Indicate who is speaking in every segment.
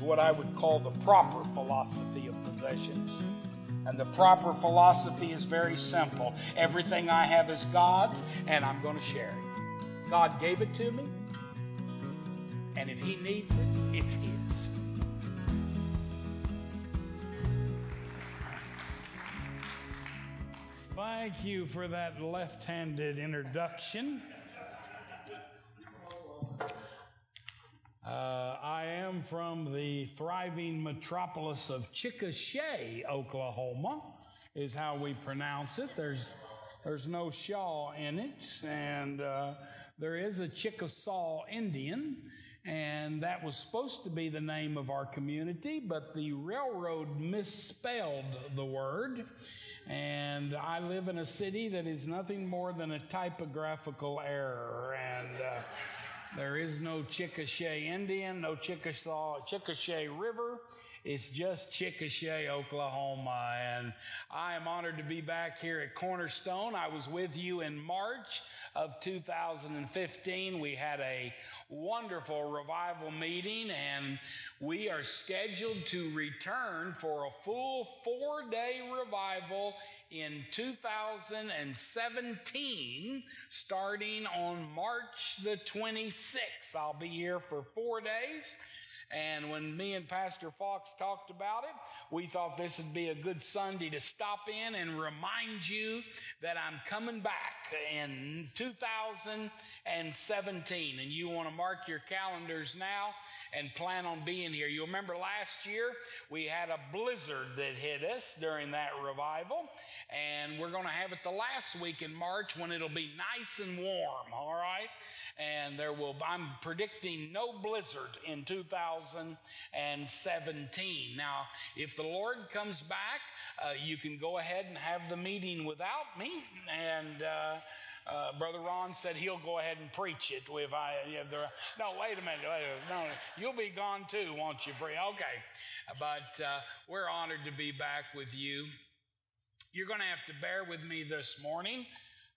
Speaker 1: What I would call the proper philosophy of possessions. And the proper philosophy is very simple. Everything I have is God's, and I'm going to share it. God gave it to me, and if He needs it, it's His. Thank you for that left handed introduction. I am from the thriving metropolis of Chickasha, Oklahoma, is how we pronounce it. There's there's no Shaw in it, and uh, there is a Chickasaw Indian, and that was supposed to be the name of our community, but the railroad misspelled the word. And I live in a city that is nothing more than a typographical error, and uh, there is no Chickasha Indian, no Chickasaw, Chickasha River. It's just Chickasha, Oklahoma. And I am honored to be back here at Cornerstone. I was with you in March of 2015. We had a wonderful revival meeting and we are scheduled to return for a full four day revival in 2017 starting on March the 26th. I'll be here for four days. And when me and Pastor Fox talked about it, we thought this would be a good Sunday to stop in and remind you that I'm coming back in 2017. And you want to mark your calendars now and plan on being here. You remember last year we had a blizzard that hit us during that revival, and we're going to have it the last week in March when it'll be nice and warm, all right? and there will I'm predicting no blizzard in 2017. Now, if the Lord comes back, uh, you can go ahead and have the meeting without me, and uh, uh, Brother Ron said he'll go ahead and preach it. If I, if there, no, wait a minute, wait a minute, no, you'll be gone too, won't you, Free? Okay, but uh, we're honored to be back with you. You're going to have to bear with me this morning.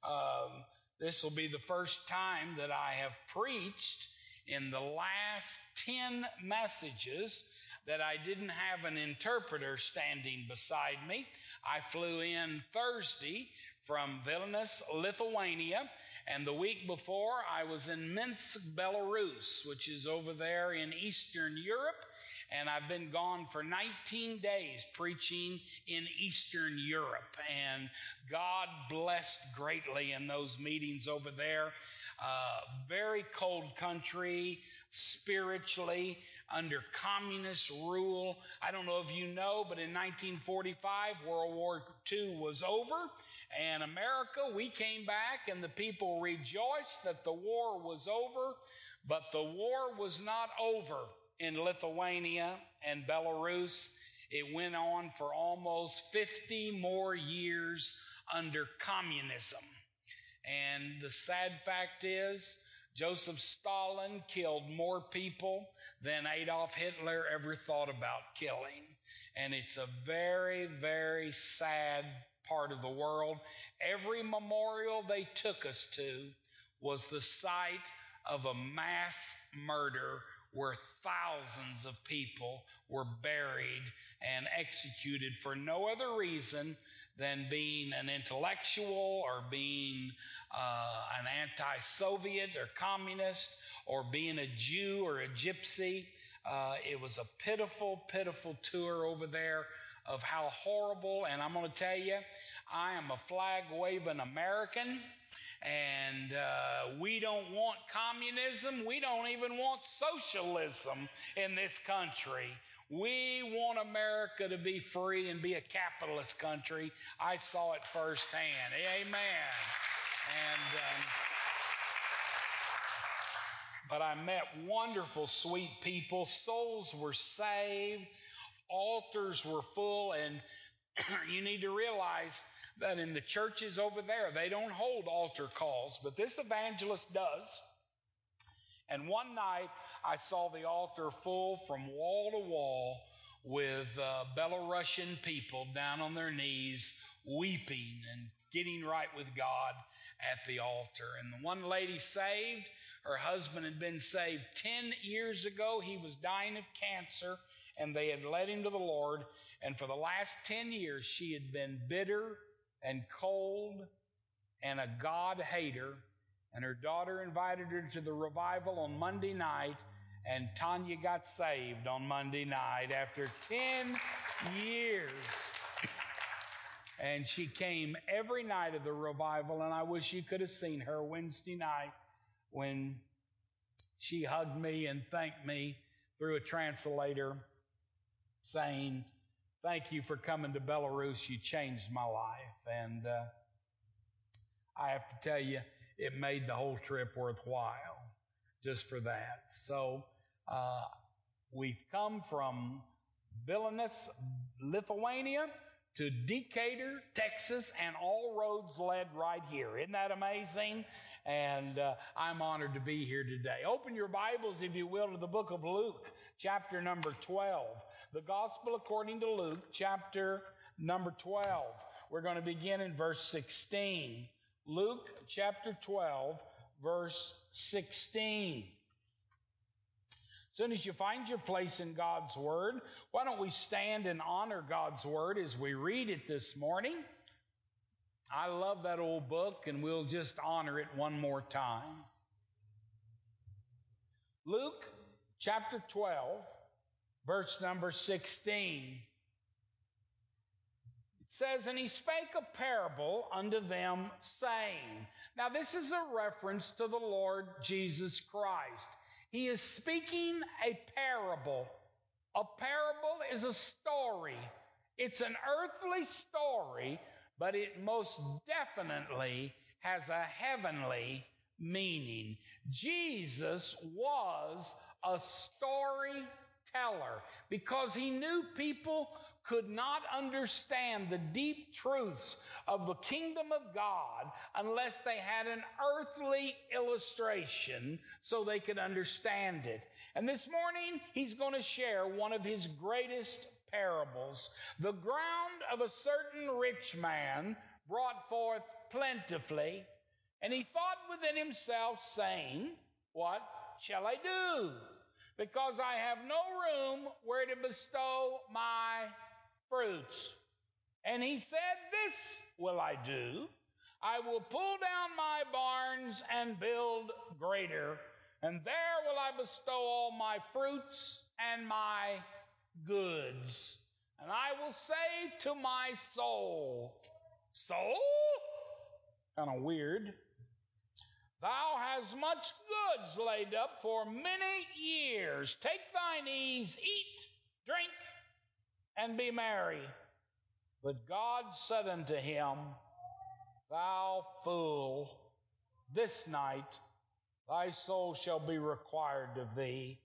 Speaker 1: Um, this will be the first time that I have preached in the last 10 messages that I didn't have an interpreter standing beside me. I flew in Thursday from Vilnius, Lithuania, and the week before I was in Minsk, Belarus, which is over there in Eastern Europe and I've been gone for 19 days preaching in Eastern Europe. And God blessed greatly in those meetings over there. Uh, very cold country, spiritually, under communist rule. I don't know if you know, but in 1945, World War II was over. And America, we came back and the people rejoiced that the war was over, but the war was not over in Lithuania and Belarus. It went on for almost 50 more years under communism. And the sad fact is, Joseph Stalin killed more people than Adolf Hitler ever thought about killing. And it's a very, very sad part of the world. Every memorial they took us to was the site of a mass murder where thousands of people were buried and executed for no other reason than being an intellectual or being uh, an anti Soviet or communist or being a Jew or a gypsy. Uh, it was a pitiful, pitiful tour over there of how horrible, and I'm going to tell you, I am a flag waving American. And uh, we don't want communism. We don't even want socialism in this country. We want America to be free and be a capitalist country. I saw it firsthand. Amen. And. Um, but I met wonderful, sweet people. Souls were saved. Altars were full. And you need to realize that in the churches over there, they don't hold altar calls, but this evangelist does. And one night, I saw the altar full from wall to wall with uh, Belarusian people down on their knees, weeping and getting right with God at the altar. And the one lady saved, Her husband had been saved 10 years ago. He was dying of cancer, and they had led him to the Lord. And for the last 10 years, she had been bitter and cold and a God hater. And her daughter invited her to the revival on Monday night, and Tanya got saved on Monday night after 10 years. And she came every night of the revival, and I wish you could have seen her Wednesday night when she hugged me and thanked me through a translator, saying, Thank you for coming to Belarus. You changed my life. And uh, I have to tell you, it made the whole trip worthwhile just for that. So uh, we've come from Vilnius, Lithuania to Decatur, Texas, and all roads led right here. Isn't that amazing? And uh, I'm honored to be here today. Open your Bibles, if you will, to the book of Luke, chapter number 12. The Gospel according to Luke, chapter number 12. We're going to begin in verse 16. Luke chapter 12, verse 16. As soon as you find your place in God's Word, why don't we stand and honor God's Word as we read it this morning? I love that old book, and we'll just honor it one more time. Luke chapter 12, verse number 16. It says, And he spake a parable unto them, saying, Now this is a reference to the Lord Jesus Christ. He is speaking a parable. A parable is a story. It's an earthly story, but it most definitely has a heavenly meaning. Jesus was a storyteller because he knew people could not understand the deep truths of the kingdom of God unless they had an earthly illustration so they could understand it. And this morning, he's going to share one of his greatest parables. The ground of a certain rich man brought forth plentifully, and he thought within himself, saying, What shall I do? Because I have no room where to bestow my fruits. And he said, This will I do. I will pull down my barns and build greater, and there will I bestow all my fruits and my goods. And I will say to my soul, Soul? Kind of weird. Thou hast much goods laid up for many years. Take thine ease, eat, drink, and be merry. But God said unto him, Thou fool, this night thy soul shall be required of thee.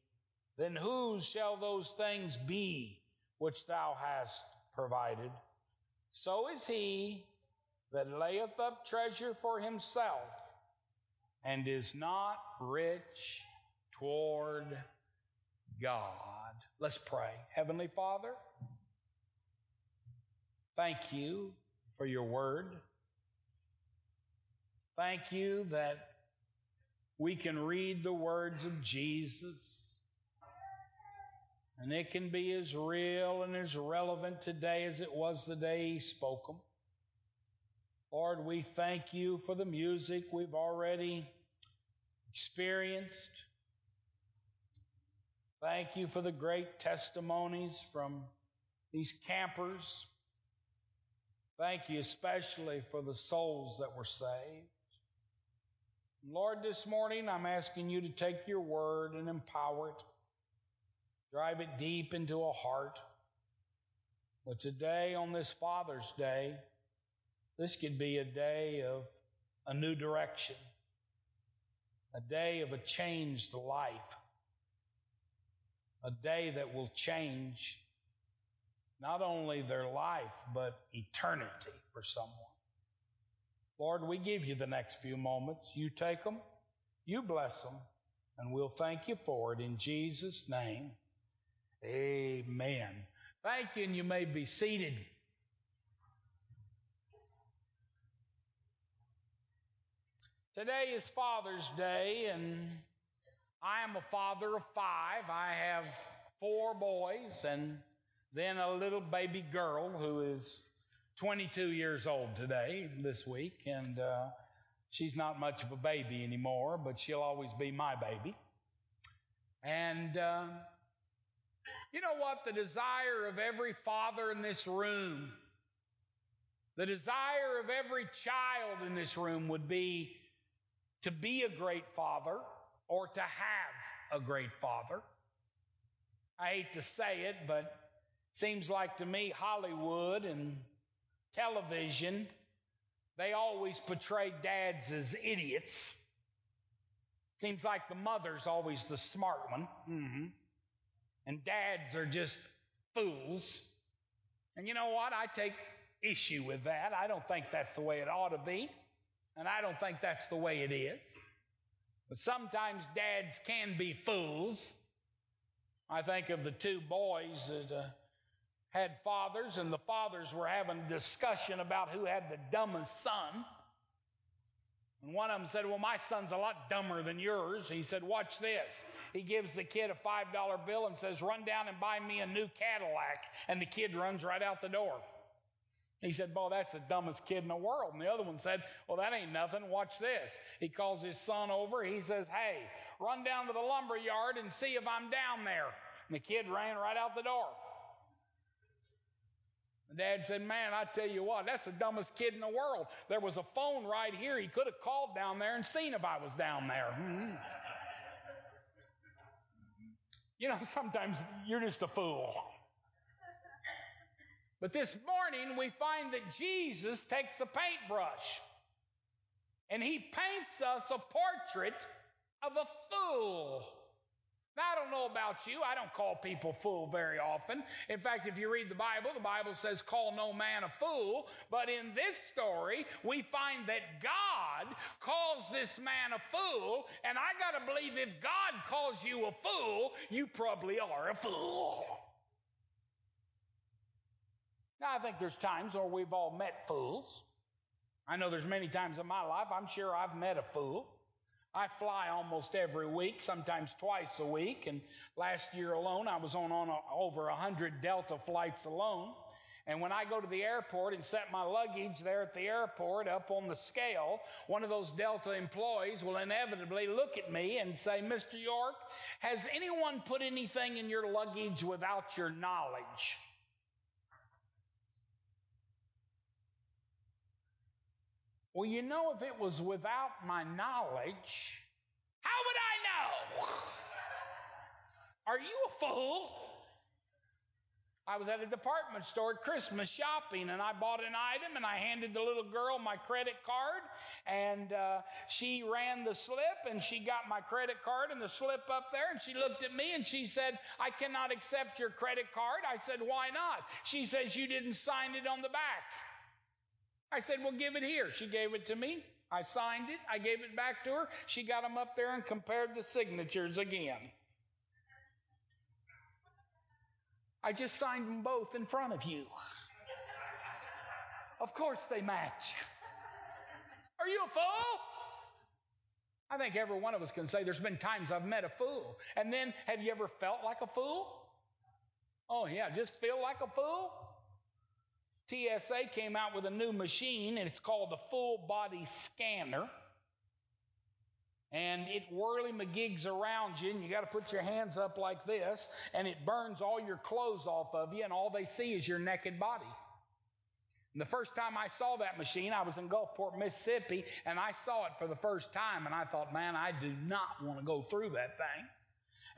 Speaker 1: Then whose shall those things be which thou hast provided? So is he that layeth up treasure for himself and is not rich toward God. Let's pray. Heavenly Father, thank you for your word. Thank you that we can read the words of Jesus and it can be as real and as relevant today as it was the day he spoke them. Lord, we thank you for the music we've already experienced. Thank you for the great testimonies from these campers. Thank you especially for the souls that were saved. Lord, this morning I'm asking you to take your word and empower it, drive it deep into a heart. But today, on this Father's Day, this could be a day of a new direction, a day of a changed life, a day that will change not only their life, but eternity for someone. Lord, we give you the next few moments. You take them, you bless them, and we'll thank you for it in Jesus' name. Amen. Thank you, and you may be seated. Today is Father's Day, and I am a father of five. I have four boys and then a little baby girl who is 22 years old today, this week, and uh, she's not much of a baby anymore, but she'll always be my baby. And uh, you know what? The desire of every father in this room, the desire of every child in this room would be to be a great father or to have a great father. I hate to say it, but seems like to me Hollywood and television, they always portray dads as idiots. Seems like the mother's always the smart one. Mm-hmm. And dads are just fools. And you know what? I take issue with that. I don't think that's the way it ought to be. And I don't think that's the way it is. But sometimes dads can be fools. I think of the two boys that uh, had fathers, and the fathers were having a discussion about who had the dumbest son. And one of them said, Well, my son's a lot dumber than yours. He said, Watch this. He gives the kid a $5 bill and says, Run down and buy me a new Cadillac. And the kid runs right out the door. He said, Boy, that's the dumbest kid in the world. And the other one said, Well, that ain't nothing. Watch this. He calls his son over. He says, Hey, run down to the lumber yard and see if I'm down there. And the kid ran right out the door. The dad said, Man, I tell you what, that's the dumbest kid in the world. There was a phone right here. He could have called down there and seen if I was down there. Mm-hmm. You know, sometimes you're just a fool. But this morning we find that Jesus takes a paintbrush and he paints us a portrait of a fool. Now, I don't know about you. I don't call people fool very often. In fact, if you read the Bible, the Bible says, call no man a fool. But in this story, we find that God calls this man a fool. And I got to believe if God calls you a fool, you probably are a fool. Now, I think there's times where we've all met fools. I know there's many times in my life, I'm sure I've met a fool. I fly almost every week, sometimes twice a week. And last year alone, I was on, on a, over 100 Delta flights alone. And when I go to the airport and set my luggage there at the airport up on the scale, one of those Delta employees will inevitably look at me and say, Mr. York, has anyone put anything in your luggage without your knowledge? Well, you know, if it was without my knowledge, how would I know? Are you a fool? I was at a department store Christmas shopping and I bought an item and I handed the little girl my credit card and uh, she ran the slip and she got my credit card and the slip up there and she looked at me and she said, I cannot accept your credit card. I said, why not? She says, you didn't sign it on the back. I said, well, give it here. She gave it to me. I signed it. I gave it back to her. She got them up there and compared the signatures again. I just signed them both in front of you. Of course they match. Are you a fool? I think every one of us can say there's been times I've met a fool. And then have you ever felt like a fool? Oh yeah, just feel like a fool? TSA came out with a new machine, and it's called the full body scanner. And it whirly McGigs around you, and you got to put your hands up like this, and it burns all your clothes off of you, and all they see is your naked body. And the first time I saw that machine, I was in Gulfport, Mississippi, and I saw it for the first time, and I thought, man, I do not want to go through that thing.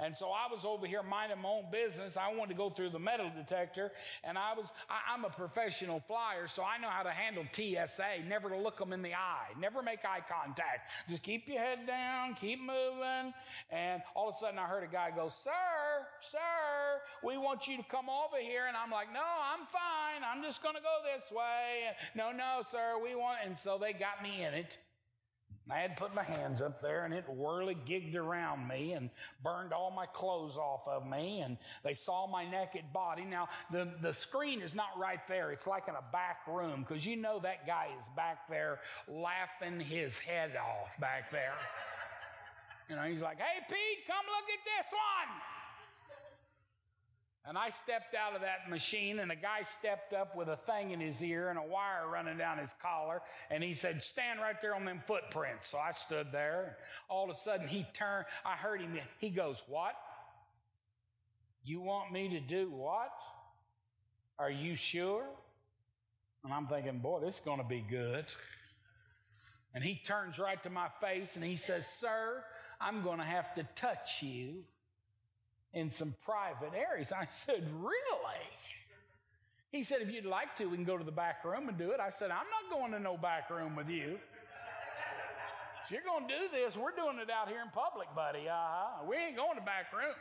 Speaker 1: And so I was over here minding my own business. I wanted to go through the metal detector and I was, I, am a professional flyer, so I know how to handle TSA, never to look them in the eye, never make eye contact. Just keep your head down, keep moving. And all of a sudden I heard a guy go, sir, sir, we want you to come over here. And I'm like, no, I'm fine. I'm just going to go this way. And, No, no, sir, we want, and so they got me in it. I had put my hands up there and it whirly gigged around me and burned all my clothes off of me and they saw my naked body. Now the, the screen is not right there. It's like in a back room because you know that guy is back there laughing his head off back there. You know, he's like, hey, Pete, come look at this one. And I stepped out of that machine, and a guy stepped up with a thing in his ear and a wire running down his collar, and he said, Stand right there on them footprints. So I stood there. All of a sudden, he turned. I heard him. He goes, What? You want me to do what? Are you sure? And I'm thinking, Boy, this is going to be good. And he turns right to my face and he says, Sir, I'm going to have to touch you in some private areas. I said, Really? He said, If you'd like to, we can go to the back room and do it. I said, I'm not going to no back room with you. If you're going to do this, we're doing it out here in public, buddy. Uh-huh. We ain't going to back room.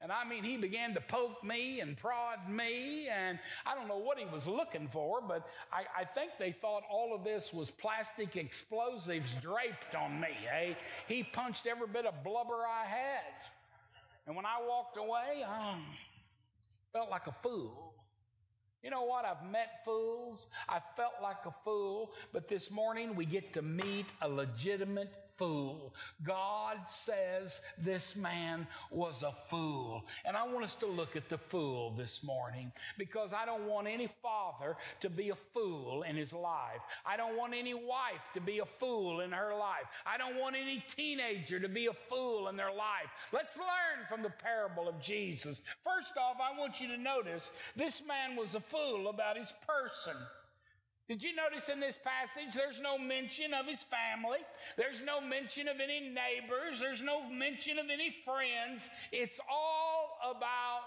Speaker 1: And I mean, he began to poke me and prod me, and I don't know what he was looking for, but I, I think they thought all of this was plastic explosives draped on me. Hey, he punched every bit of blubber I had. And when I walked away, I felt like a fool. You know what? I've met fools. I felt like a fool. But this morning we get to meet a legitimate fool. God says this man was a fool. And I want us to look at the fool this morning because I don't want any father to be a fool in his life. I don't want any wife to be a fool in her life. I don't want any teenager to be a fool in their life. Let's learn from the parable of Jesus. First off, I want you to notice this man was a fool about his person. Did you notice in this passage there's no mention of his family? There's no mention of any neighbors. There's no mention of any friends. It's all about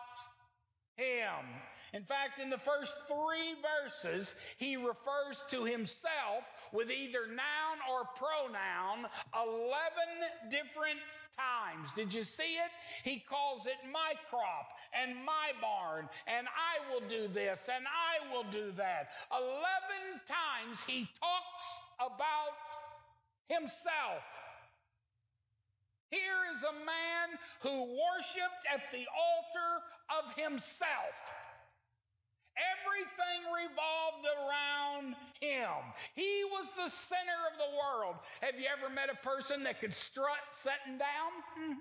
Speaker 1: him. In fact, in the first three verses, he refers to himself with either noun or pronoun 11 different times. Did you see it? He calls it my crop and my barn, and I will do this and I will do that. Eleven times he talks about himself. Here is a man who worshiped at the altar of himself. Everything revolved around him. He was the center of the world. Have you ever met a person that could strut sitting down? Hmm.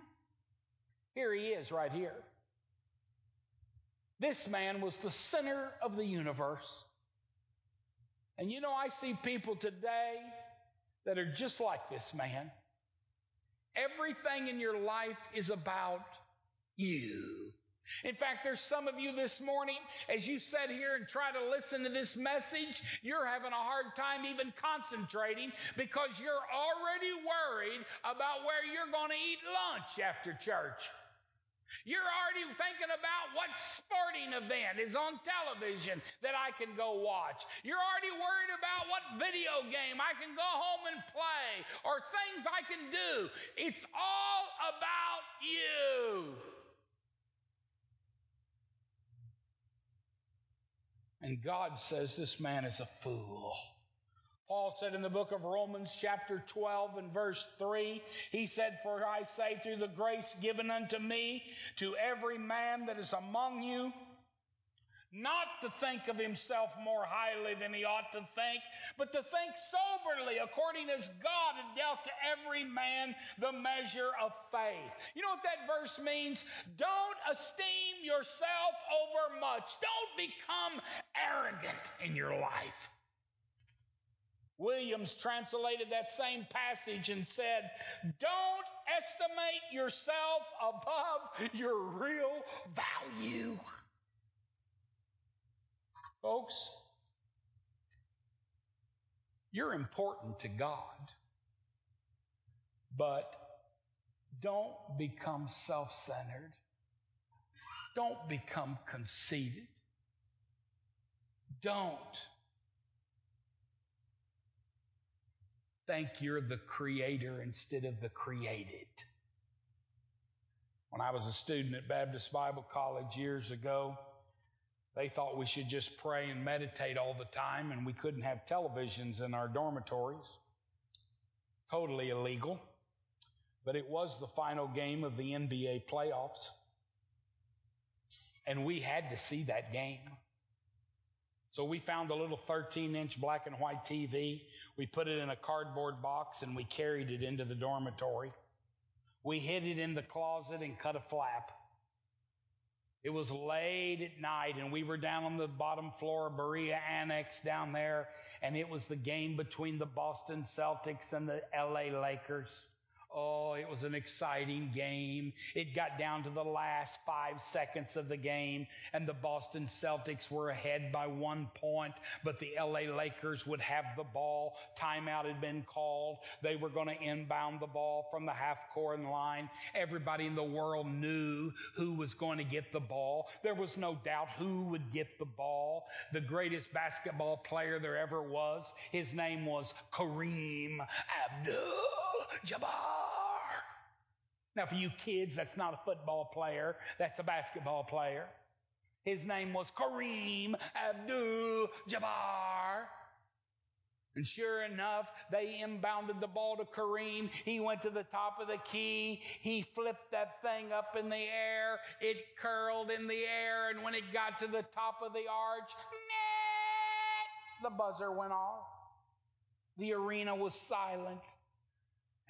Speaker 1: Here he is, right here. This man was the center of the universe. And you know, I see people today that are just like this man. Everything in your life is about you. In fact, there's some of you this morning, as you sit here and try to listen to this message, you're having a hard time even concentrating because you're already worried about where you're going to eat lunch after church. You're already thinking about what sporting event is on television that I can go watch. You're already worried about what video game I can go home and play or things I can do. It's all about you. And God says this man is a fool. Paul said in the book of Romans, chapter 12, and verse 3, he said, For I say, through the grace given unto me, to every man that is among you, not to think of himself more highly than he ought to think, but to think soberly according as God had dealt to every man the measure of faith. You know what that verse means? Don't esteem yourself over much. Don't become arrogant in your life. Williams translated that same passage and said, Don't estimate yourself above your real value. Folks, you're important to God, but don't become self centered. Don't become conceited. Don't think you're the creator instead of the created. When I was a student at Baptist Bible College years ago, they thought we should just pray and meditate all the time, and we couldn't have televisions in our dormitories. Totally illegal. But it was the final game of the NBA playoffs. And we had to see that game. So we found a little 13 inch black and white TV. We put it in a cardboard box and we carried it into the dormitory. We hid it in the closet and cut a flap. It was late at night, and we were down on the bottom floor of Berea Annex down there, and it was the game between the Boston Celtics and the LA Lakers. Oh, it was an exciting game. It got down to the last five seconds of the game, and the Boston Celtics were ahead by one point, but the LA Lakers would have the ball. Timeout had been called. They were going to inbound the ball from the half court line. Everybody in the world knew who was going to get the ball. There was no doubt who would get the ball. The greatest basketball player there ever was, his name was Kareem Abdul Jabbar. Now, for you kids, that's not a football player, that's a basketball player. His name was Kareem Abdul Jabbar. And sure enough, they inbounded the ball to Kareem. He went to the top of the key. He flipped that thing up in the air. It curled in the air. And when it got to the top of the arch, net, the buzzer went off. The arena was silent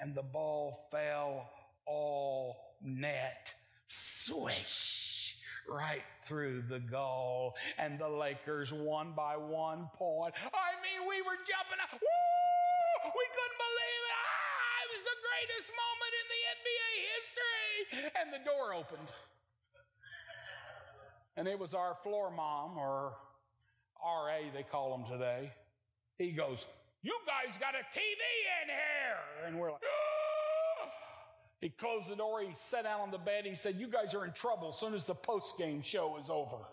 Speaker 1: and the ball fell all net. Swish! Right through the goal. And the Lakers won by one point. I mean, we were jumping up. Woo! We couldn't believe it. Ah, it was the greatest moment in the NBA history. And the door opened. And it was our floor mom, or RA, they call them today. He goes, You guys got a TV in here. And we're like, ah. he closed the door. He sat down on the bed. He said, You guys are in trouble as soon as the post game show is over.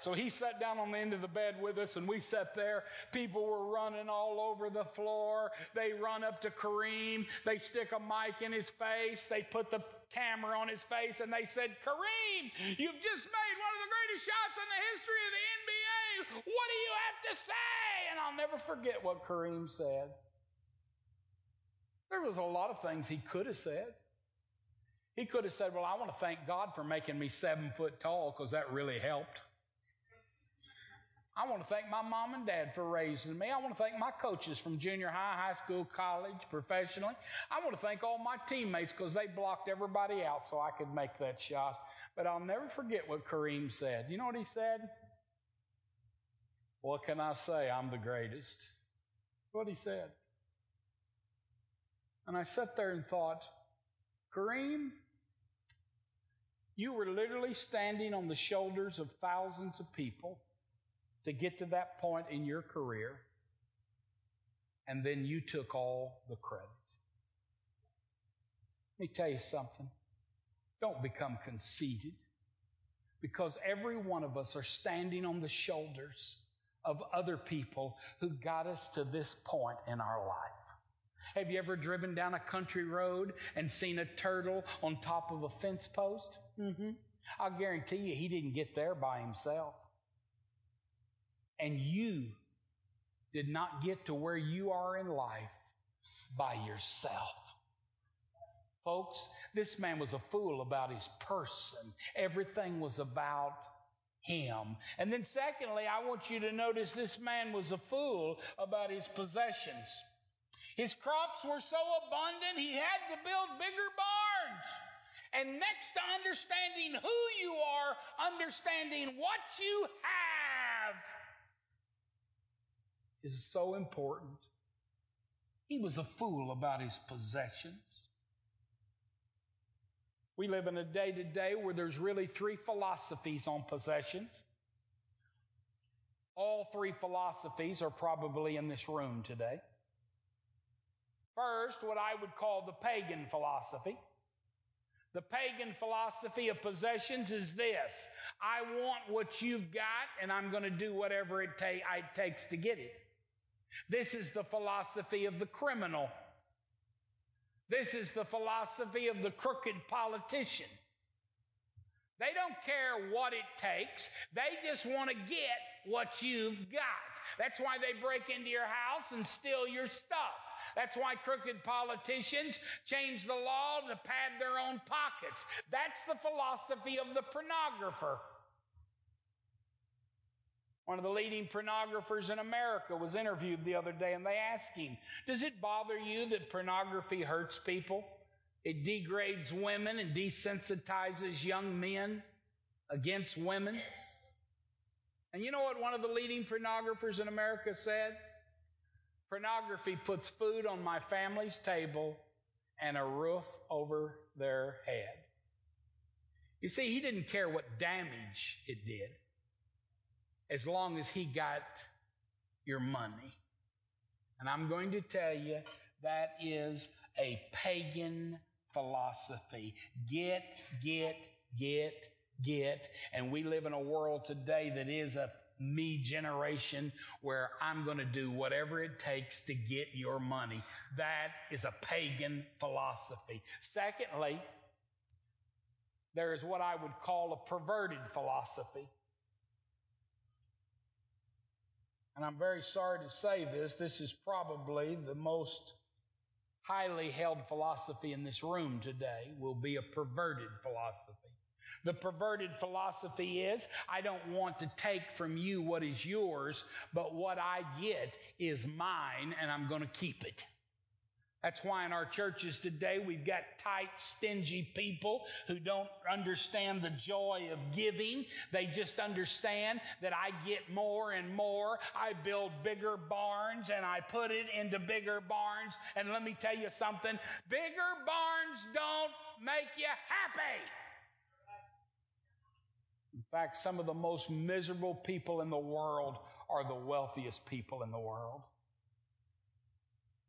Speaker 1: So he sat down on the end of the bed with us and we sat there. People were running all over the floor. They run up to Kareem. They stick a mic in his face. They put the camera on his face and they said, Kareem, you've just made one of the greatest shots in the history of the What do you have to say? And I'll never forget what Kareem said. There was a lot of things he could have said. He could have said, Well, I want to thank God for making me seven foot tall because that really helped. I want to thank my mom and dad for raising me. I want to thank my coaches from junior high, high school, college, professionally. I want to thank all my teammates because they blocked everybody out so I could make that shot. But I'll never forget what Kareem said. You know what he said? What can I say? I'm the greatest. That's what he said. And I sat there and thought, Kareem, you were literally standing on the shoulders of thousands of people to get to that point in your career, and then you took all the credit. Let me tell you something. Don't become conceited because every one of us are standing on the shoulders of other people who got us to this point in our life. Have you ever driven down a country road and seen a turtle on top of a fence post? Mm-hmm. I'll guarantee you he didn't get there by himself. And you did not get to where you are in life by yourself. Folks, this man was a fool about his person. Everything was about him. And then secondly, I want you to notice this man was a fool about his possessions. His crops were so abundant, he had to build bigger barns. And next to understanding who you are, understanding what you have is so important. He was a fool about his possessions. We live in a day to day where there's really three philosophies on possessions. All three philosophies are probably in this room today. First, what I would call the pagan philosophy. The pagan philosophy of possessions is this I want what you've got, and I'm going to do whatever it, ta- it takes to get it. This is the philosophy of the criminal. This is the philosophy of the crooked politician. They don't care what it takes. They just want to get what you've got. That's why they break into your house and steal your stuff. That's why crooked politicians change the law to pad their own pockets. That's the philosophy of the pornographer. One of the leading pornographers in America was interviewed the other day and they asked him, Does it bother you that pornography hurts people? It degrades women and desensitizes young men against women. And you know what one of the leading pornographers in America said? Pornography puts food on my family's table and a roof over their head. You see, he didn't care what damage it did as long as he got your money. And I'm going to tell you that is a pagan philosophy. Get, get, get, get. And we live in a world today that is a me generation where I'm going to do whatever it takes to get your money. That is a pagan philosophy. Secondly, there is what I would call a perverted philosophy. And I'm very sorry to say this, this is probably the most highly held philosophy in this room today will be a perverted philosophy. The perverted philosophy is, I don't want to take from you what is yours, but what I get is mine and I'm going to keep it. That's why in our churches today we've got tight, stingy people who don't understand the joy of giving. They just understand that I get more and more. I build bigger barns and I put it into bigger barns. And let me tell you something, bigger barns don't make you happy. In fact, some of the most miserable people in the world are the wealthiest people in the world.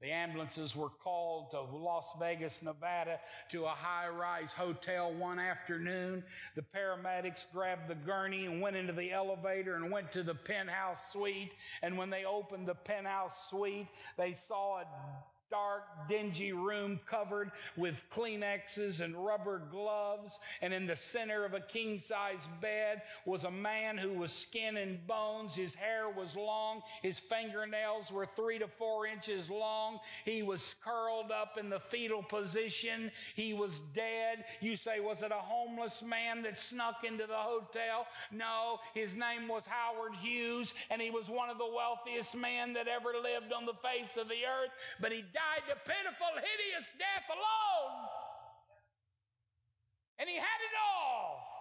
Speaker 1: The ambulances were called to Las Vegas, Nevada to a high rise hotel one afternoon. The paramedics grabbed the gurney and went into the elevator and went to the penthouse suite. And when they opened the penthouse suite, they saw a dark, dingy room covered with Kleenexes and rubber gloves. And in the center of a king size bed was a man who was skin and bones. His hair was long. His fingernails were three to four inches long. He was curled up in the fetal position. He was dead. You say, was it a homeless man that snuck into the hotel? No, his name was Howard Hughes and he was one of the wealthiest men that ever lived on the face of the earth. But he died died the pitiful, hideous death alone. And he had it all.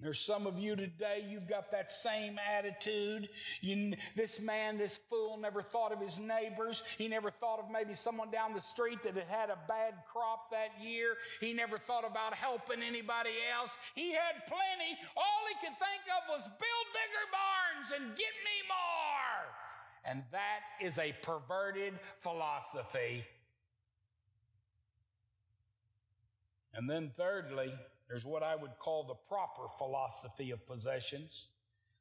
Speaker 1: There's some of you today, you've got that same attitude. You, this man, this fool, never thought of his neighbors. He never thought of maybe someone down the street that had had a bad crop that year. He never thought about helping anybody else. He had plenty. All he could think of was build bigger barns and get me more. And that is a perverted philosophy. And then, thirdly, there's what I would call the proper philosophy of possessions.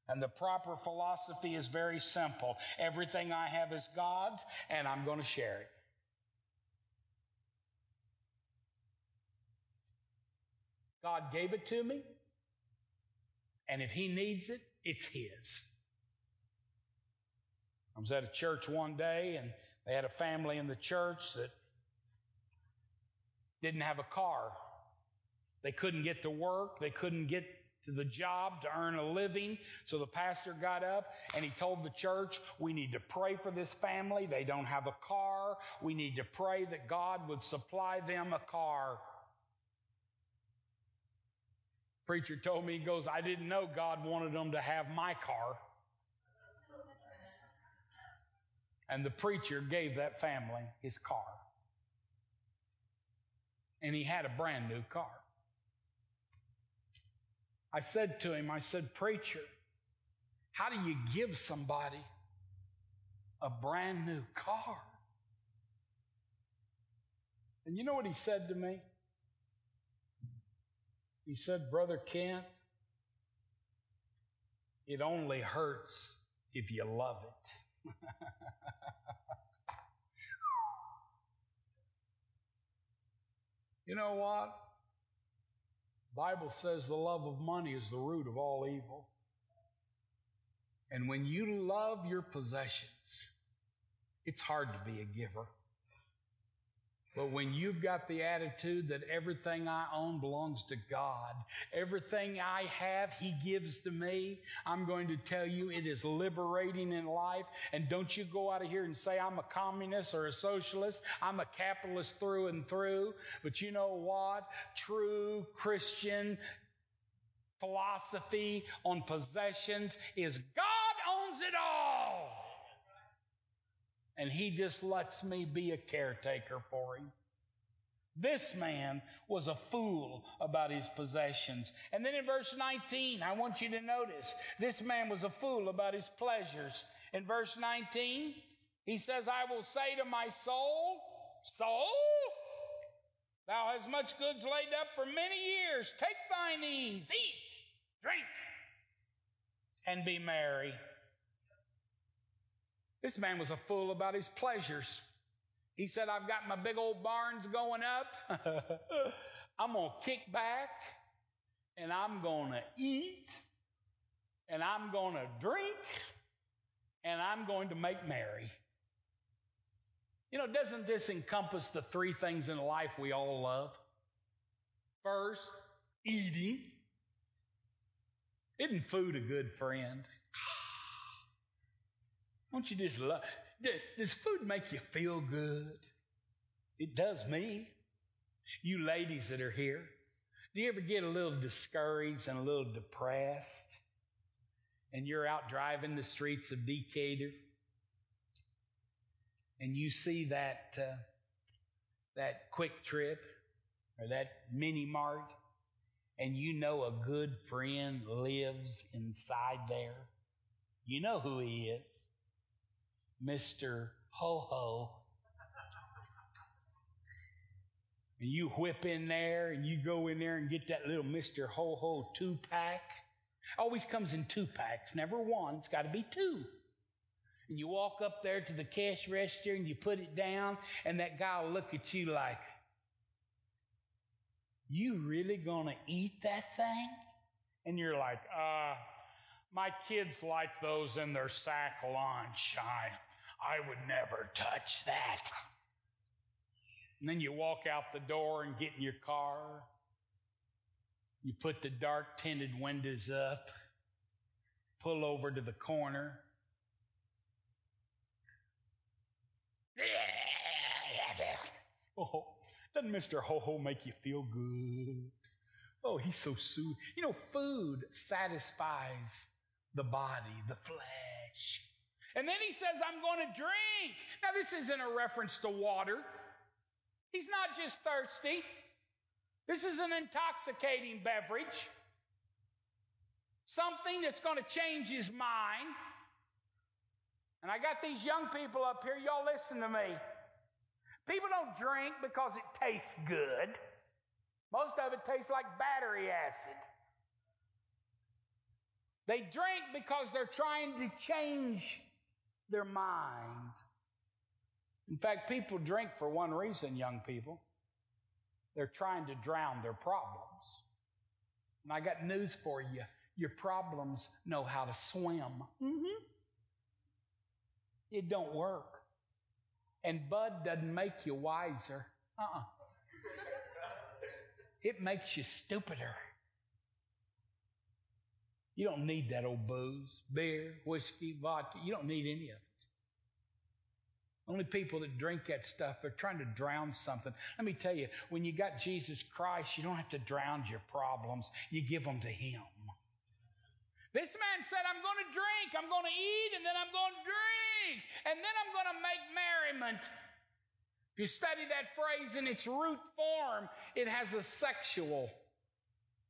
Speaker 1: And the proper philosophy is very simple. Everything I have is God's, and I'm going to share it. God gave it to me, and if He needs it, it's His. I was at a church one day and they had a family in the church that didn't have a car. They couldn't get to work. They couldn't get to the job to earn a living. So the pastor got up and he told the church, we need to pray for this family. They don't have a car. We need to pray that God would supply them a car. Preacher told me, he goes, I didn't know God wanted them to have my car. And the preacher gave that family his car. And he had a brand new car. I said to him, I said, Preacher, how do you give somebody a brand new car? And you know what he said to me? He said, Brother Kent, it only hurts if you love it. You know what? Bible says the love of money is the root of all evil. And when you love your possessions, it's hard to be a giver. But when you've got the attitude that everything I own belongs to God, everything I have, He gives to me, I'm going to tell you it is liberating in life. And don't you go out of here and say, I'm a communist or a socialist. I'm a capitalist through and through. But you know what? True Christian philosophy on possessions is God owns it all and he just lets me be a caretaker for him. This man was a fool about his possessions. And then in verse 19, I want you to notice this man was a fool about his pleasures. In verse 19, he says, I will say to my soul, Soul, thou hast much goods laid up for many years. Take thine ease, eat, drink, and be merry. This man was a fool about his pleasures. He said, I've got my big old barns going up. I'm going to kick back and I'm going to eat and I'm going to drink and I'm going to make merry. You know, doesn't this encompass the three things in life we all love? First, eating. Isn't food a good friend? Don't you just love? Does food make you feel good? It does me. You ladies that are here, do you ever get a little discouraged and a little depressed? And you're out driving the streets of Decatur, and you see that uh, that QuikTrip or that mini mart, and you know a good friend lives inside there. You know who he is. Mr. Ho Ho. And you whip in there and you go in there and get that little Mr. Ho Ho two pack. Always comes in two packs, never one. It's got to be two. And you walk up there to the cash register and you put it down, and that guy will look at you like, You really gonna eat that thing? And you're like, uh, my kids like those in their sack lunch. I, I would never touch that. And then you walk out the door and get in your car. You put the dark tinted windows up, pull over to the corner. Oh, doesn't Mr. Ho Ho make you feel good? Oh, he's so soothing. You know, food satisfies the body, the flesh. And then he says, I'm going to drink. Now, this isn't a reference to water. He's not just thirsty. This is an intoxicating beverage. Something that's going to change his mind. And I got these young people up here. Y'all listen to me. People don't drink because it tastes good. Most of it tastes like battery acid. They drink because they're trying to change their mind. In fact, people drink for one reason, young people. They're trying to drown their problems. And I got news for you. Your problems know how to swim. Mm-hmm. It don't work. And Bud doesn't make you wiser. Uh-uh. It makes you stupider. You don't need that old booze, beer, whiskey, vodka. You don't need any of it. Only people that drink that stuff are trying to drown something. Let me tell you, when you got Jesus Christ, you don't have to drown your problems. You give them to Him. This man said, I'm going to drink, I'm going to eat, and then I'm going to drink, and then I'm going to make merriment. If you study that phrase in its root form, it has a sexual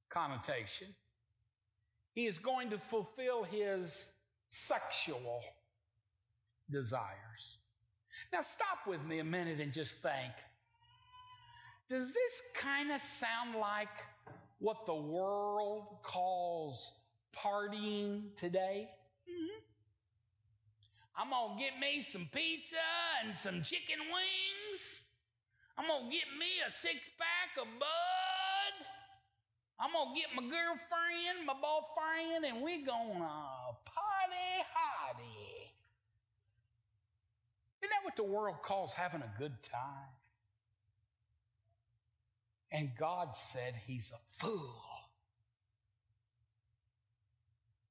Speaker 1: connotation. He is going to fulfill his sexual desires. Now, stop with me a minute and just think. Does this kind of sound like what the world calls partying today? Mm-hmm. I'm going to get me some pizza and some chicken wings. I'm going to get me a six pack of Bud. I'm to get my girlfriend, my boyfriend, and we're to party hardy. Isn't that what the world calls having a good time? And God said he's a fool.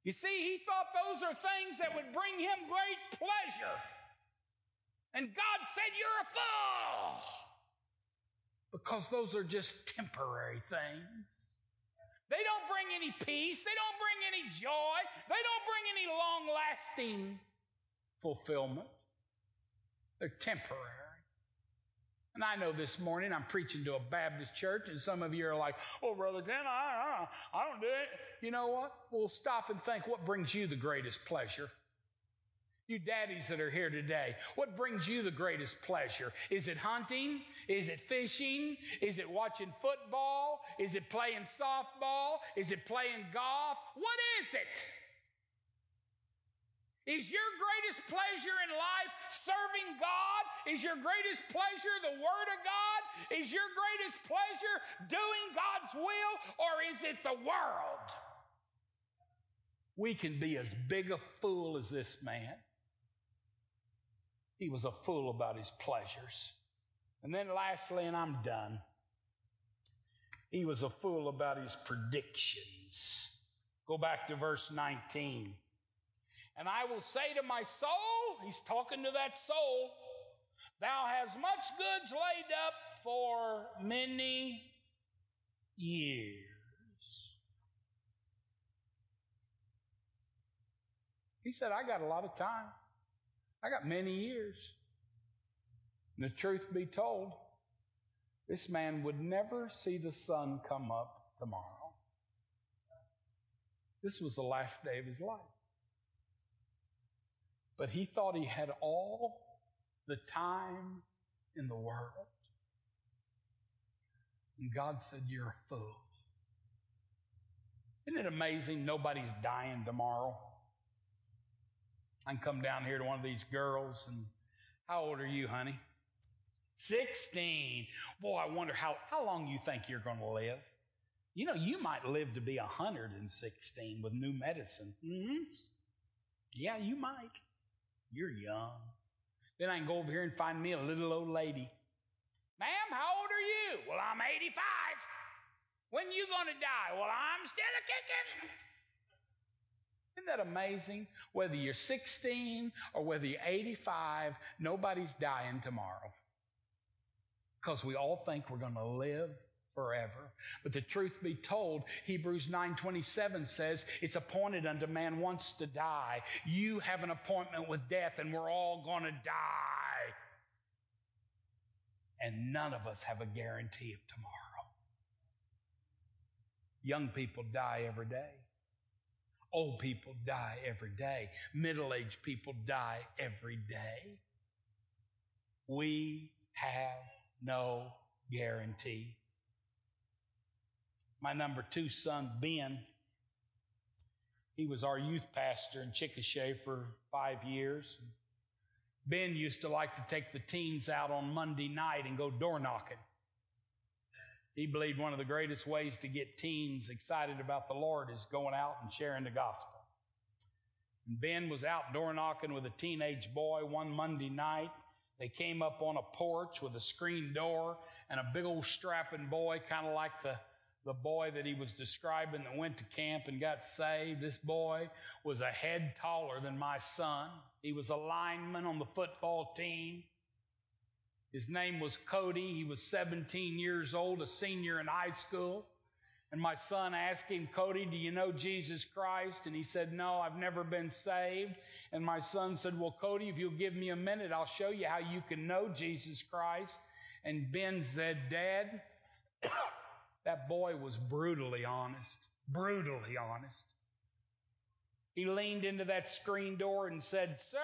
Speaker 1: You see, he thought those are things that would bring him great pleasure. And God said, You're a fool. Because those are just temporary things. They don't bring any peace. They don't bring any joy. They don't bring any long lasting fulfillment. They're temporary. And I know this morning I'm preaching to a Baptist church, and some of you are like, "Oh, brother Dan, I, I, I don't do it." You know what? We'll stop and think. What brings you the greatest pleasure? You daddies that are here today, what brings you the greatest pleasure? Is it hunting? Is it fishing? Is it watching football? Is it playing softball? Is it playing golf? What is it? Is your greatest pleasure in life serving God? Is your greatest pleasure the Word of God? Is your greatest pleasure doing God's will? Or is it the world? We can be as big a fool as this man. He was a fool about his pleasures. And then lastly, and I'm done, he was a fool about his predictions. Go back to verse 19. And I will say to my soul, he's talking to that soul, thou hast much goods laid up for many years. He said, I got a lot of time. I got many years. And the truth be told, this man would never see the sun come up tomorrow. This was the last day of his life. But he thought he had all the time in the world. And God said, You're a fool. Isn't it amazing nobody's dying tomorrow? I can come down here to one of these girls and how old are you, honey? 16. Boy, I wonder how, how long you think you're going to live. You know, you might live to be 116 with new medicine. Mm-hmm. Yeah, you might. You're young. Then I can go over here and find me a little old lady. Ma'am, how old are you? Well, I'm 85. When you going to die? Well, I'm still a kicking. Isn't that amazing? Whether you're 16 or whether you're 85, nobody's dying tomorrow. Because we all think we're going to live forever. But the truth be told, Hebrews 9:27 says, "It's appointed unto man once to die. You have an appointment with death and we're all going to die." And none of us have a guarantee of tomorrow. Young people die every day. Old people die every day. Middle aged people die every day. We have no guarantee. My number two son, Ben, he was our youth pastor in Chickasha for five years. Ben used to like to take the teens out on Monday night and go door knocking. He believed one of the greatest ways to get teens excited about the Lord is going out and sharing the gospel. And ben was out door knocking with a teenage boy one Monday night. They came up on a porch with a screen door and a big old strapping boy, kind of like the, the boy that he was describing that went to camp and got saved. This boy was a head taller than my son. He was a lineman on the football team. His name was Cody. He was 17 years old, a senior in high school. And my son asked him, Cody, do you know Jesus Christ? And he said, No, I've never been saved. And my son said, Well, Cody, if you'll give me a minute, I'll show you how you can know Jesus Christ. And Ben said, Dad, that boy was brutally honest. Brutally honest. He leaned into that screen door and said, Sir,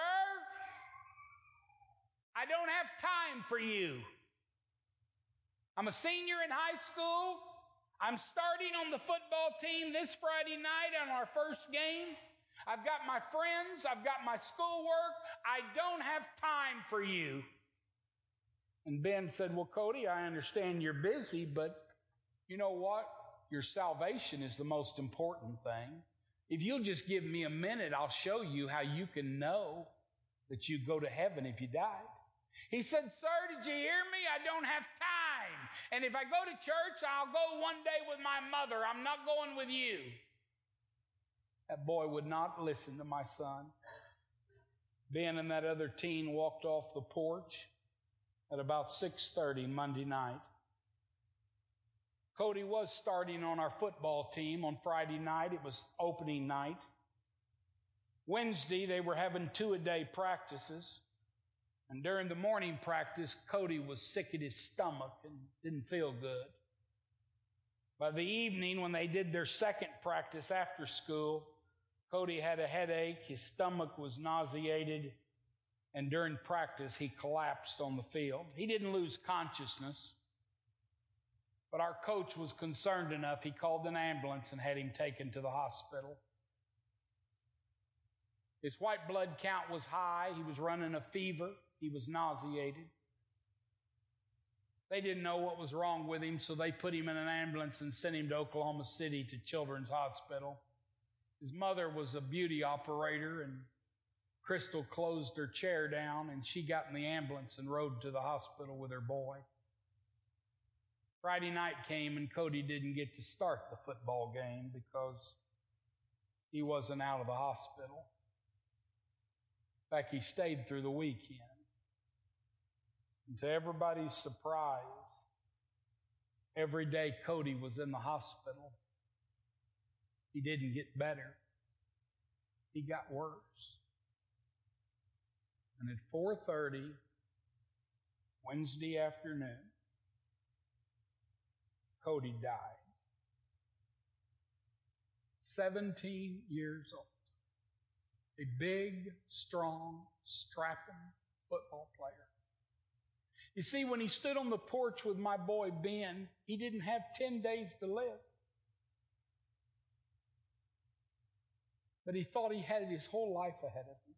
Speaker 1: I don't have time for you. I'm a senior in high school. I'm starting on the football team this Friday night on our first game. I've got my friends. I've got my schoolwork. I don't have time for you. And Ben said, Well, Cody, I understand you're busy, but you know what? Your salvation is the most important thing. If you'll just give me a minute, I'll show you how you can know that you go to heaven if you die. He said, Sir, did you hear me? I don't have time. And if I go to church, I'll go one day with my mother. I'm not going with you. That boy would not listen to my son. Ben and that other teen walked off the porch at about 6:30 Monday night. Cody was starting on our football team on Friday night. It was opening night. Wednesday, they were having two a day practices. And during the morning practice, Cody was sick at his stomach and didn't feel good. By the evening, when they did their second practice after school, Cody had a headache, his stomach was nauseated, and during practice, he collapsed on the field. He didn't lose consciousness, but our coach was concerned enough, he called an ambulance and had him taken to the hospital. His white blood count was high, he was running a fever, he was nauseated. They didn't know what was wrong with him, so they put him in an ambulance and sent him to Oklahoma City to Children's Hospital. His mother was a beauty operator, and Crystal closed her chair down, and she got in the ambulance and rode to the hospital with her boy. Friday night came, and Cody didn't get to start the football game because he wasn't out of the hospital. In fact, he stayed through the weekend. And to everybody's surprise, every day Cody was in the hospital, he didn't get better. He got worse. And at 4:30 Wednesday afternoon, Cody died. 17 years old. A big, strong, strapping football player. You see, when he stood on the porch with my boy Ben, he didn't have 10 days to live. but he thought he had his whole life ahead of him.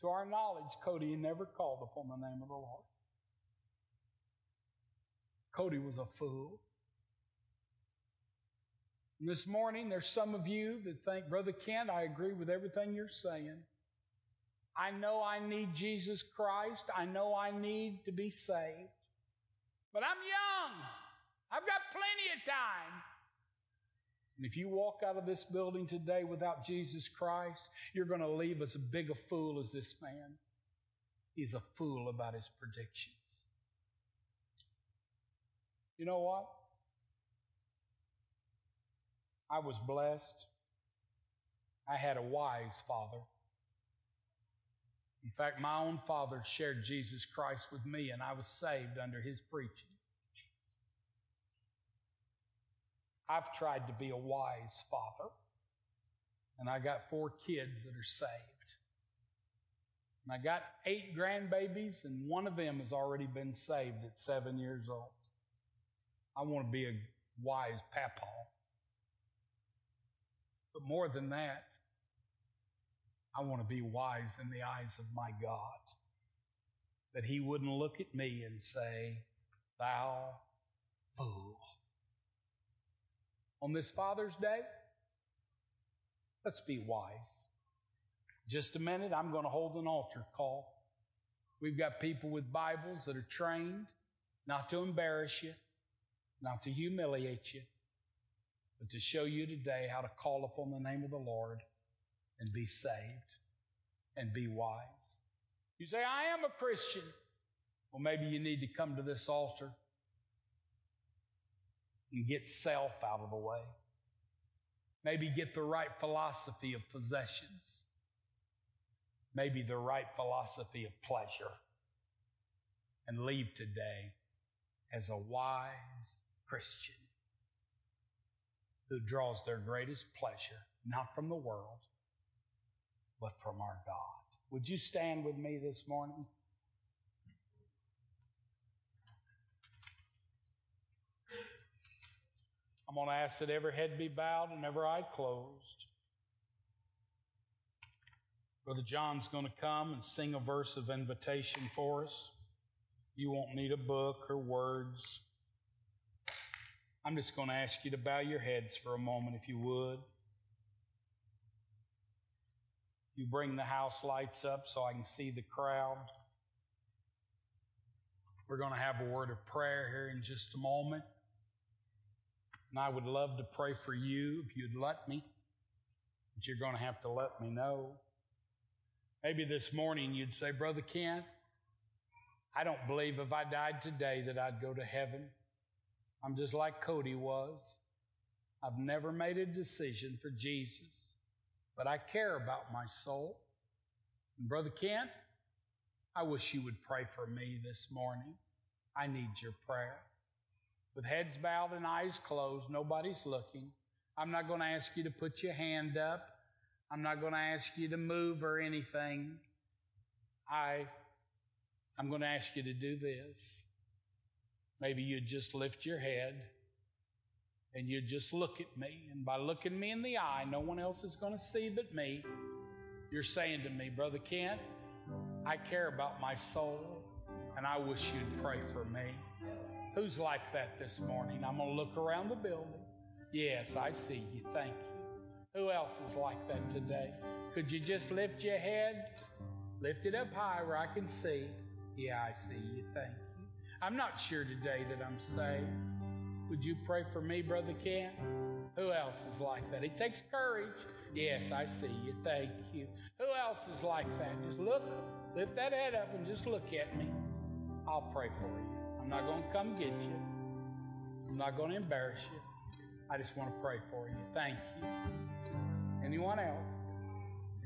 Speaker 1: To our knowledge, Cody never called upon the name of the Lord. Cody was a fool. And this morning, there's some of you that think, Brother Kent, I agree with everything you're saying. I know I need Jesus Christ. I know I need to be saved. But I'm young. I've got plenty of time. And if you walk out of this building today without Jesus Christ, you're going to leave as big a fool as this man. He's a fool about his predictions. You know what? I was blessed. I had a wise father. In fact, my own father shared Jesus Christ with me, and I was saved under his preaching. I've tried to be a wise father, and I got four kids that are saved. And I got eight grandbabies, and one of them has already been saved at seven years old. I want to be a wise papa. But more than that, I want to be wise in the eyes of my God. That he wouldn't look at me and say, Thou fool on this Father's Day? Let's be wise. Just a minute, I'm going to hold an altar call. We've got people with Bibles that are trained not to embarrass you, not to humiliate you, but to show you today how to call upon the name of the Lord and be saved and be wise. You say, I am a Christian. Well, maybe you need to come to this altar and get self out of the way. Maybe get the right philosophy of possessions. Maybe the right philosophy of pleasure. And leave today as a wise Christian who draws their greatest pleasure not from the world, but from our God. Would you stand with me this morning? I'm going to ask that every head be bowed and every eye closed. Brother John's going to come and sing a verse of invitation for us. You won't need a book or words. I'm just going to ask you to bow your heads for a moment if you would. You bring the house lights up so I can see the crowd. We're going to have a word of prayer here in just a moment. And I would love to pray for you if you'd let me. But you're going to have to let me know. Maybe this morning you'd say, Brother Kent, I don't believe if I died today that I'd go to heaven. I'm just like Cody was. I've never made a decision for Jesus, but I care about my soul. And Brother Kent, I wish you would pray for me this morning. I need your prayer. With heads bowed and eyes closed, nobody's looking. I'm not going to ask you to put your hand up. I'm not going to ask you to move or anything. I, I'm going to ask you to do this. Maybe you'd just lift your head and you'd just look at me. And by looking me in the eye, no one else is going to see but me. You're saying to me, Brother Kent, I care about my soul and I wish you'd pray for me. Who's like that this morning? I'm going to look around the building. Yes, I see you. Thank you. Who else is like that today? Could you just lift your head? Lift it up high where I can see. Yeah, I see you. Thank you. I'm not sure today that I'm saved. Would you pray for me, Brother Ken? Who else is like that? It takes courage. Yes, I see you. Thank you. Who else is like that? Just look, lift that head up and just look at me. I'll pray for you. I'm not going to come get you. I'm not going to embarrass you. I just want to pray for you. Thank you. Anyone else?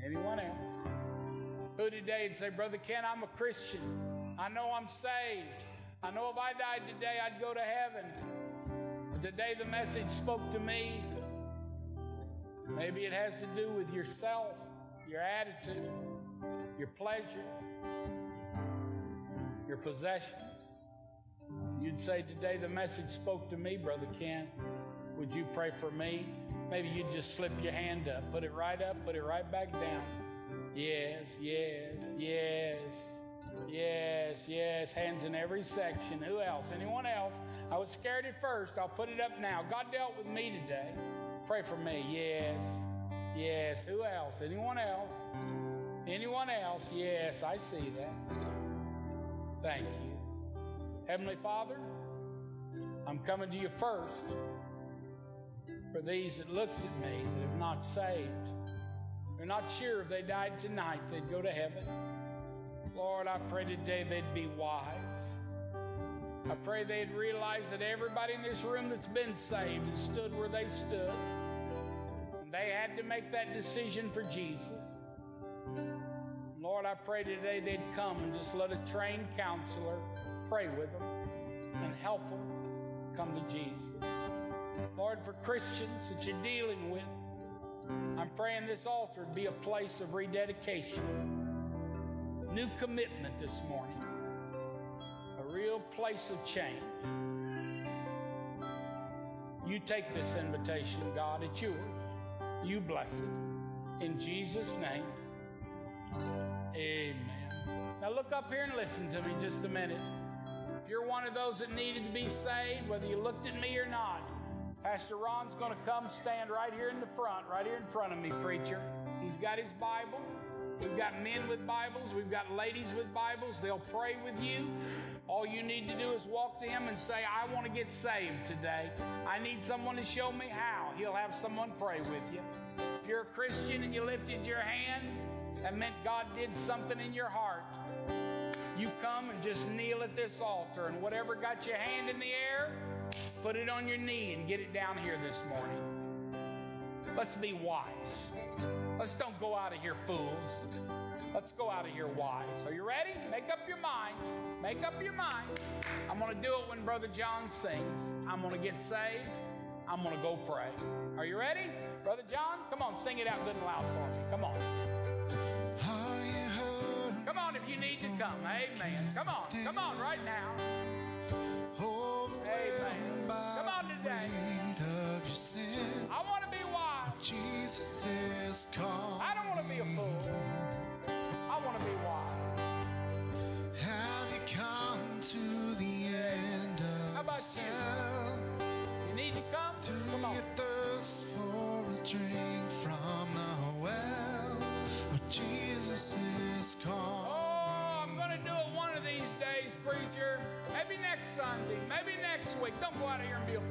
Speaker 1: Anyone else? Who today would say, Brother Ken, I'm a Christian. I know I'm saved. I know if I died today, I'd go to heaven. Today the message spoke to me. Maybe it has to do with yourself, your attitude, your pleasures, your possessions. You'd say, Today the message spoke to me, Brother Ken. Would you pray for me? Maybe you'd just slip your hand up, put it right up, put it right back down. Yes, yes, yes, yes, yes. Hands in every section. Who else? Anyone else? I was scared at first. I'll put it up now. God dealt with me today. Pray for me. Yes, yes. Who else? Anyone else? Anyone else? Yes, I see that. Thank you. Heavenly Father, I'm coming to you first for these that looked at me that have not saved. They're not sure if they died tonight they'd go to heaven. Lord, I pray today they'd be wise. I pray they'd realize that everybody in this room that's been saved has stood where they stood. And they had to make that decision for Jesus. Lord, I pray today they'd come and just let a trained counselor pray with them and help them come to Jesus. Lord, for Christians that you're dealing with, I'm praying this altar be a place of rededication, new commitment this morning, a real place of change. You take this invitation, God, it's yours. You bless it. In Jesus' name, amen. Now look up here and listen to me just a minute. If you're one of those that needed to be saved, whether you looked at me or not, Pastor Ron's going to come stand right here in the front, right here in front of me, preacher. He's got his Bible. We've got men with Bibles. We've got ladies with Bibles. They'll pray with you. All you need to do is walk to him and say, I want to get saved today. I need someone to show me how. He'll have someone pray with you. If you're a Christian and you lifted your hand, that meant God did something in your heart. You come and just kneel at this altar, and whatever got your hand in the air, Put it on your knee and get it down here this morning. Let's be wise. Let's don't go out of here fools. Let's go out of here wise. Are you ready? Make up your mind. Make up your mind. I'm going to do it when Brother John sings. I'm going to get saved. I'm going to go pray. Are you ready? Brother John, come on, sing it out good and loud for me. Come on. Come on if you need to come. Amen. Come on. Come on right now. Amen. Come on today.
Speaker 2: Jesus is calling.
Speaker 1: I don't want to be a fool. I want to be wise.
Speaker 2: Have you come to the end of
Speaker 1: How about yourself? You? you need to come.
Speaker 2: Do
Speaker 1: come on.
Speaker 2: you thirst for a drink from the well? Oh, Jesus is calling.
Speaker 1: Oh, I'm going to do it one of these days, preacher. Maybe next Sunday. Maybe next week. Don't go out of here and be a fool.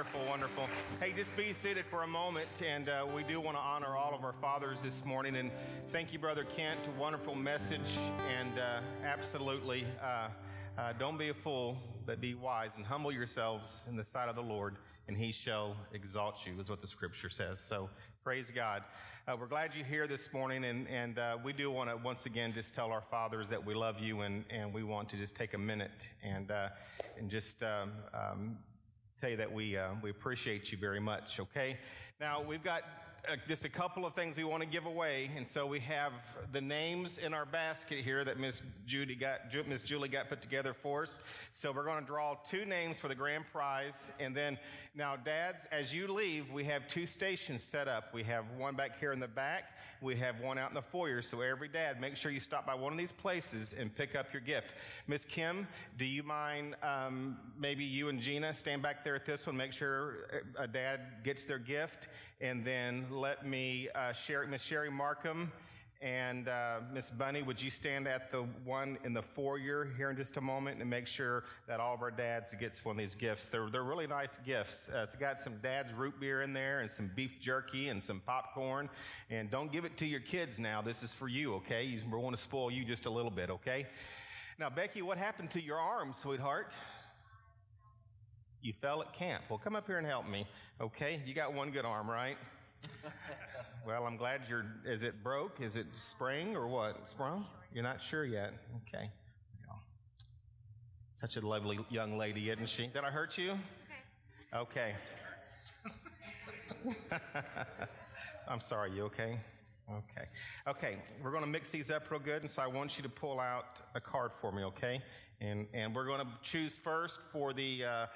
Speaker 3: Wonderful, wonderful. Hey, just be seated for a moment, and uh, we do want to honor all of our fathers this morning. And thank you, Brother Kent. Wonderful message, and uh, absolutely, uh, uh don't be a fool, but be wise and humble yourselves in the sight of the Lord, and He shall exalt you, is what the Scripture says. So praise God. Uh, we're glad you're here this morning, and, and uh, we do want to once again just tell our fathers that we love you, and, and we want to just take a minute and and just um, um, tell you that we, uh, we appreciate you very much, okay? Now, we've got uh, just a couple of things we want to give away, and so we have the names in our basket here that Miss Judy got, Miss Julie got put together for us. So we're going to draw two names for the grand prize, and then now, dads, as you leave, we have two stations set up. We have one back here in the back, we have one out in the foyer. So every dad, make sure you stop by one of these places and pick up your gift. Miss Kim, do you mind um, maybe you and Gina stand back there at this one, make sure a dad gets their gift, and then let me uh, share Miss Sherry Markham and uh, Miss Bunny, would you stand at the one in the foyer here in just a moment and make sure that all of our dads gets one of these gifts? They're they're really nice gifts. Uh, it's got some dad's root beer in there and some beef jerky and some popcorn. And don't give it to your kids now. This is for you, okay? We want to spoil you just a little bit, okay? Now, Becky, what happened to your arm, sweetheart? You fell at camp. Well, come up here and help me, okay? You got one good arm, right? well, I'm glad you're. Is it broke? Is it spring or what? Sprung? You're not sure yet. Okay. Such a lovely young lady, isn't she? Did I hurt you? Okay. Okay. I'm sorry. You okay? Okay. Okay. We're going to mix these up real good, and so I want you to pull out a card for me, okay? And and we're going to choose first for the uh,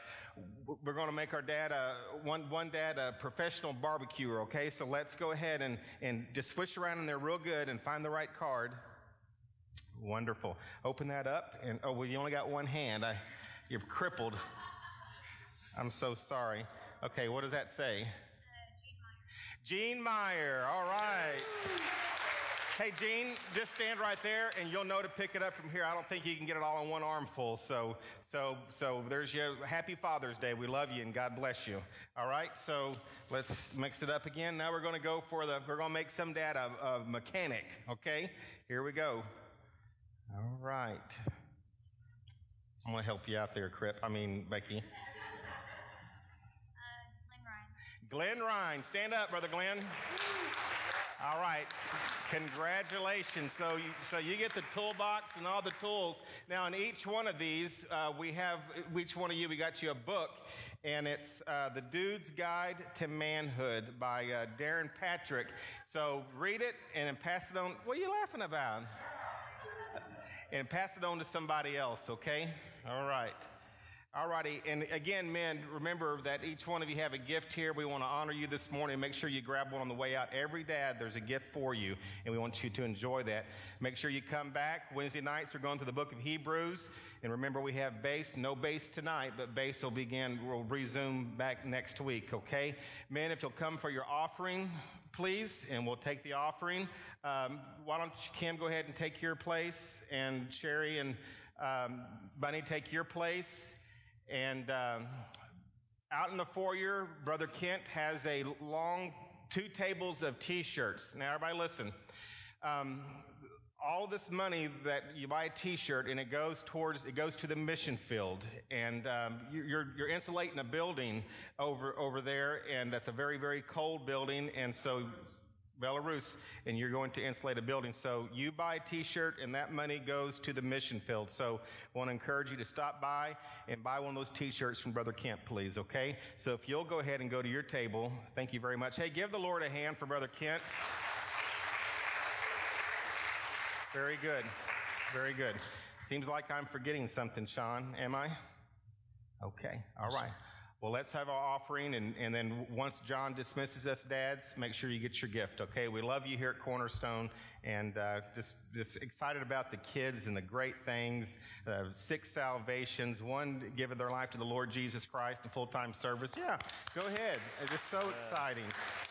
Speaker 3: we're going to make our dad a, one, one dad a professional barbecuer, okay? So let's go ahead and, and just swish around in there real good and find the right card. Wonderful. Open that up and, oh, well, you only got one hand. I, you're crippled. I'm so sorry. Okay, what does that say? Uh, Gene Meyer. Gene Meyer. All right. Hey, Gene, just stand right there, and you'll know to pick it up from here. I don't think you can get it all in one armful. So, so, so there's your happy Father's Day. We love you, and God bless you. All right. So let's mix it up again. Now we're going to go for the. We're going to make some dad a, a mechanic. Okay. Here we go. All right. I'm going to help you out there, Crip. I mean, Becky. Uh, Glenn Ryan. Glenn Ryan. Stand up, Brother Glenn. All right. Congratulations. So you, so you get the toolbox and all the tools. Now, in each one of these, uh, we have, each one of you, we got you a book, and it's uh, The Dude's Guide to Manhood by uh, Darrin Patrick. So read it and pass it on. What are you laughing about? And pass it on to somebody else, okay? All right. Alrighty, and again, men, remember that each one of you have a gift here. We want to honor you this morning. Make sure you grab one on the way out. Every dad, there's a gift for you, and we want you to enjoy that. Make sure you come back. Wednesday nights, we're going through the book of Hebrews, and remember we have base, no base tonight, but base will begin, We'll resume back next week, okay? Men, if you'll come for your offering, please, and we'll take the offering. Um, why don't you, Kim, go ahead and take your place, and Sherry and um, Bunny, take your place. And um, out in the foyer, Brother Kent has a long two tables of T-shirts. Now, everybody, listen. Um, all this money that you buy a T-shirt and it goes towards it goes to the mission field, and um, you're you're insulating a building over over there, and that's a very very cold building, and so Belarus, and you're going to insulate a building. So you buy a t-shirt and that money goes to the mission field. So I want to encourage you to stop by and buy one of those t-shirts from Brother Kent, please, okay? So if you'll go ahead and go to your table, thank you very much. Hey, give the Lord a hand for Brother Kent. Very good. Very good. Seems like I'm forgetting something, Sean. Am I? Okay. All right. Well, let's have our offering, and, and then once John dismisses us, dads, make sure you get your gift, okay? We love you here at Cornerstone, and uh, just just excited about the kids and the great things. Uh, six salvations, one giving their life to the Lord Jesus Christ in full time service. Yeah, go ahead. It's just so exciting.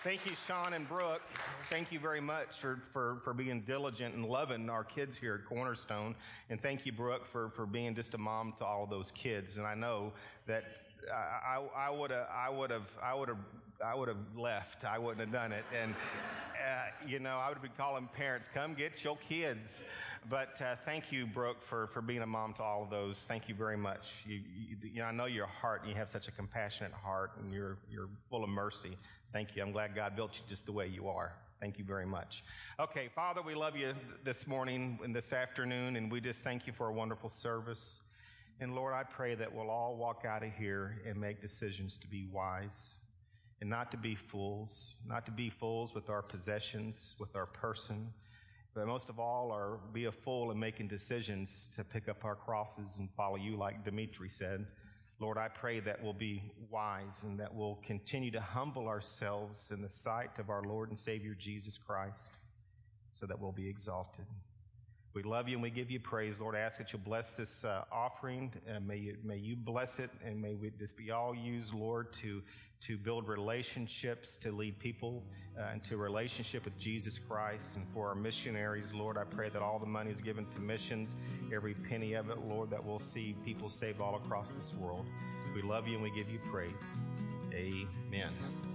Speaker 3: Thank you, Sean and Brooke. Thank you very much for, for, for being diligent and loving our kids here at Cornerstone. And thank you, Brooke, for, for being just a mom to all those kids. And I know that I, I would have, I would have, I would have, I would have left. I wouldn't have done it. And uh, you know, I would have been calling parents, come get your kids. But uh, thank you, Brooke, for, for being a mom to all of those. Thank you very much. You, you, you know, I know your heart, and you have such a compassionate heart, and you're you're full of mercy. Thank you. I'm glad God built you just the way you are. Thank you very much. Okay, Father, we love you this morning and this afternoon, and we just thank you for a wonderful service. And Lord, I pray that we'll all walk out of here and make decisions to be wise and not to be fools, not to be fools with our possessions, with our person, but most of all, are be a fool in making decisions to pick up our crosses and follow you, like Dimitri said. Lord, I pray that we'll be wise and that we'll continue to humble ourselves in the sight of our Lord and Savior Jesus Christ so that we'll be exalted. We love you and we give you praise, Lord. I ask that you bless this uh, offering. May, you, may you bless it and may we, this be all used, Lord, to, to build relationships, to lead people uh, into relationship with Jesus Christ. And for our missionaries, Lord, I pray that all the money is given to missions, every penny of it, Lord, that we'll see people saved all across this world. We love you and we give you praise. Amen.